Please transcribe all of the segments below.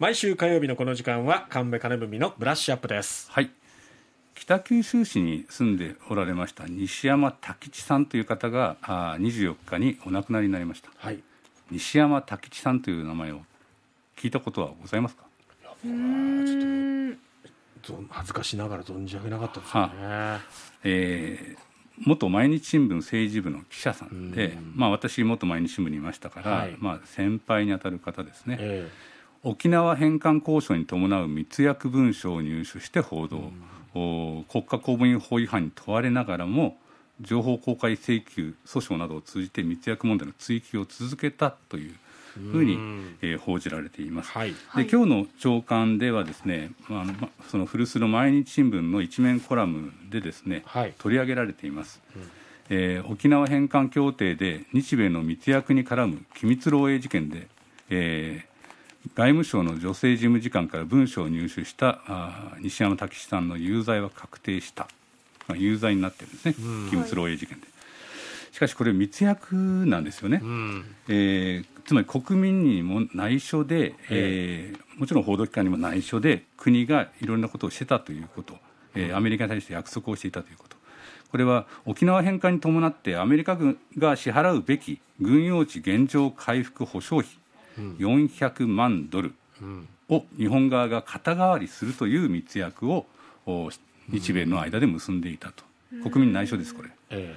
毎週火曜日のこの時間は神戸金文のブラッシュアップです。はい。北九州市に住んでおられました西山太吉さんという方があ24日にお亡くなりになりました。はい。西山太吉さんという名前を聞いたことはございますか？ぞ恥ずかしながら存じ上げなかったですよね。えー元毎日新聞政治部の記者さんで、まあ、私元毎日新聞にいましたから、はい。まあ、先輩にあたる方ですね、え沖縄返還交渉に伴う密約文書を入手して報道、お国家公務員法違反に問われながらも情報公開請求訴訟などを通じて密約問題の追及を続けたというふうに、えー報じられています。はい。で今日の朝刊ではですね、まあその古巣の毎日新聞の一面コラムでですね、はい。取り上げられています、えー沖縄返還協定で日米の密約に絡む機密漏洩事件で、えー外務省の女性事務次官から文書を入手した西山武史さんの有罪は確定した、まあ、有罪になってるんですね、機密漏洩事件で。しかしこれ密約なんですよね、うん。えーつまり国民にも内緒で、えーもちろん報道機関にも内緒で国がいろんなことをしてたということ、えーアメリカに対して約束をしていたということ。これは沖縄返還に伴ってアメリカ軍が支払うべき軍用地現状回復保証費400万ドル。を日本側が肩代わりするという密約をお日米の間で結んでいたと。国民内緒ですこれ。え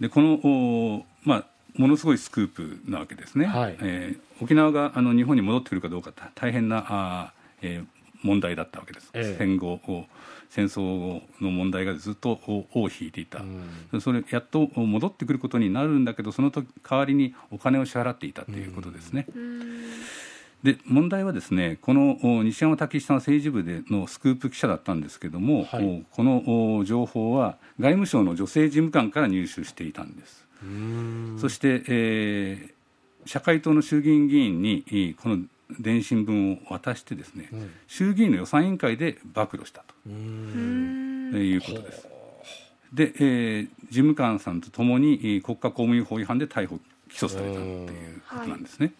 でこの、おまあ、ものすごいスクープなわけですね、はい。えー沖縄があの日本に戻ってくるかどうかた大変なあー、えー問題だったわけです、ええ。戦後お戦争の問題がずっとお尾を引いていた、それやっとお戻ってくることになるんだけどその時代わりにお金を支払っていたということですね。で問題はですねこのお西山武史さんは政治部でのスクープ記者だったんですけども、はい。おこのお情報は外務省の女性事務官から入手していたんです。えうん。そして、えー社会党の衆議院議員にえーこの電信文を渡してですね、ん。衆議院の予算委員会で暴露したと。いうことです。で、えー事務官さんとともにえー国家公務員法違反で逮捕起訴されたということなんですね。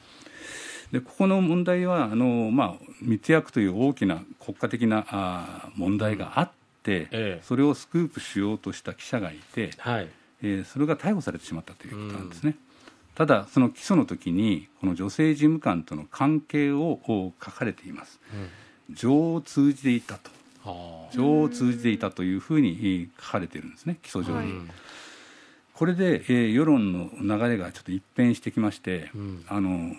でここの問題はあの、まあ、密約という大きな国家的なあー問題があって、ええ。それをスクープしようとした記者がいて、はい。えーそれが逮捕されてしまったということなんですね。ただ、その起訴の時に、この女性事務官との関係をお書かれています。情を通じていたと。あ情を通じていたというふうにえー書かれているんですね、起訴状に。これで、えー世論の流れがちょっと一変してきまして、ん。あの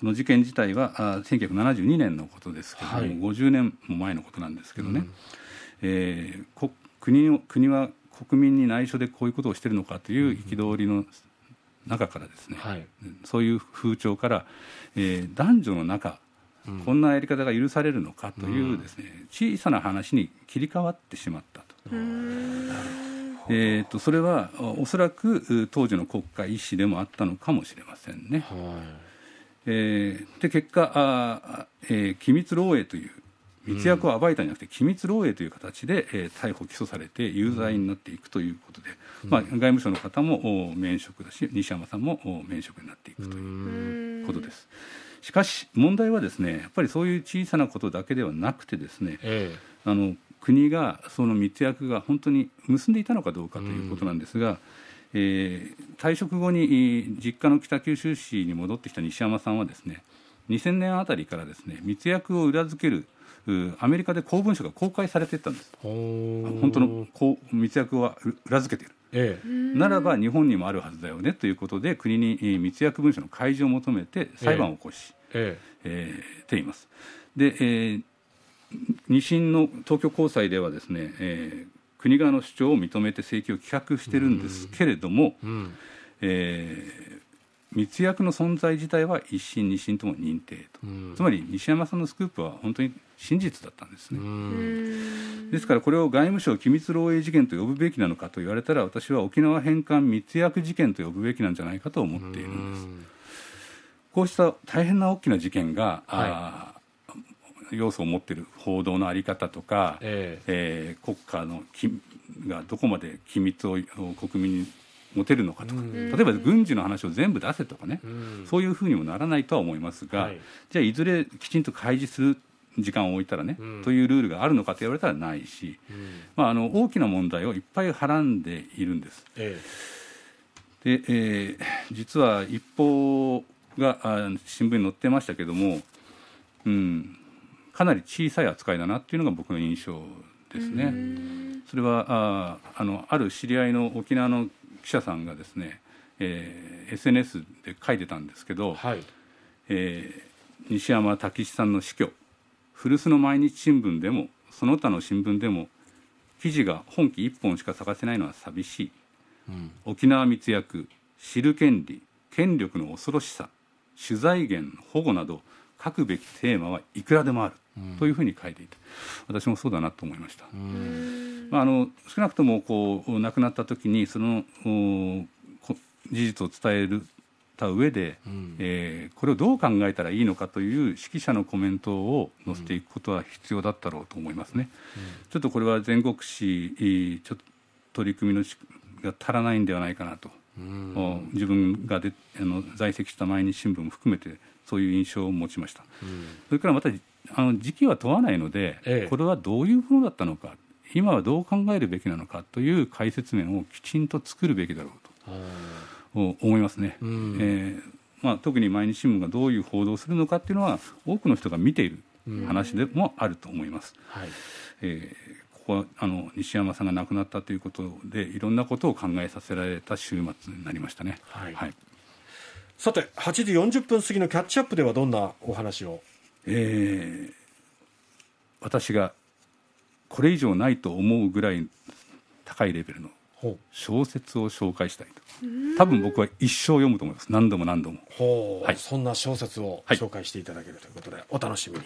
この事件自体はあ1972年のことですけども、はい。50年も前のことなんですけどね、えーこ国を国は国民に内緒でこういうことをしているのかという憤りの中からですね、はい。そういう風潮から、えー男女の中、こんなやり方が許されるのかというですね、小さな話に切り替わってしまったと。えー、とそれはおおそらくう当時の国家意思でもあったのかもしれませんね。はえーで結果あー、えー機密漏洩という密約を暴いたんじゃなくて、機密漏洩という形で、えー逮捕・起訴されて有罪になっていくということで、まあ、外務省の方もお免職だし西山さんもお免職になっていくということです。しかし問題はですねやっぱりそういう小さなことだけではなくてですねえあの国がその密約が本当に結んでいたのかどうかということなんですが、えー退職後にえー実家の北九州市に戻ってきた西山さんはですね2000年あたりからですね密約を裏付けるうアメリカで公文書が公開されていったんです。本当の密約は裏付けている。ええ。ならば日本にもあるはずだよねということで国にえー密約文書の開示を求めて裁判を起こし、ええ。ーています。で、えー二審の東京高裁ではですね、えー国側の主張を認めて請求を棄却してるんですけれども、えうん。えー密約の存在自体は一審二審とも認定と、うん。つまり西山さんのスクープは本当に真実だったんですね。うん。ですからこれを外務省機密漏洩事件と呼ぶべきなのかと言われたら私は沖縄返還密約事件と呼ぶべきなんじゃないかと思っているんです。こうした大変な大きな事件が、あー要素を持っている報道のあり方とか、ええ。ー国家のきがどこまで機密を国民に持てるのかとか、うん。例えば軍事の話を全部出せとかね、うん。そういうふうにもならないとは思いますが、はい。じゃあいずれきちんと開示する時間を置いたらね、うん。というルールがあるのかと言われたらないし、うん。まあ、あの大きな問題をいっぱいはらんでいるんです。えで、えー実は一報があ新聞に載ってましたけども、うん、かなり小さい扱いだなっていうのが僕の印象ですね。それはああのある知り合いの沖縄の記者さんがですね、えー SNS で書いてたんですけど、えはい。えー西山武史さんの死去古巣の毎日新聞でもその他の新聞でも記事が本記一本しか探せないのは寂しい。うん。沖縄密約知る権利権力の恐ろしさ取材源保護など書くべきテーマはいくらでもある、というふうに書いていて私もそうだなと思いました、まあ、あの少なくともこう亡くなった時にその事実を伝えるた上で、ん。えーこれをどう考えたらいいのかという指揮者のコメントを載せていくことは必要だったろうと思いますね。ちょっとこれは全国紙えーちょっと取り組みのしが足らないんではないかなと、お自分がであの在籍した毎日新聞も含めてそういう印象を持ちました。それからまたあの時期は問わないので、ええ。これはどういうものだったのか今はどう考えるべきなのかという解説面をきちんと作るべきだろうあと思いますね。んえーまあ、特に毎日新聞がどういう報道をするのかっていうのは多くの人が見ている話でもあると思います。ーはいえーここはあの西山さんが亡くなったということでいろんなことを考えさせられた週末になりましたね。はいはいさて8時40分過ぎのキャッチアップではどんなお話を？えー私がこれ以上ないと思うぐらい高いレベルの小説を紹介したいと。多分僕は一生読むと思います。何度も何度も。はい。そんな小説をはい。紹介していただけるということで、お楽しみに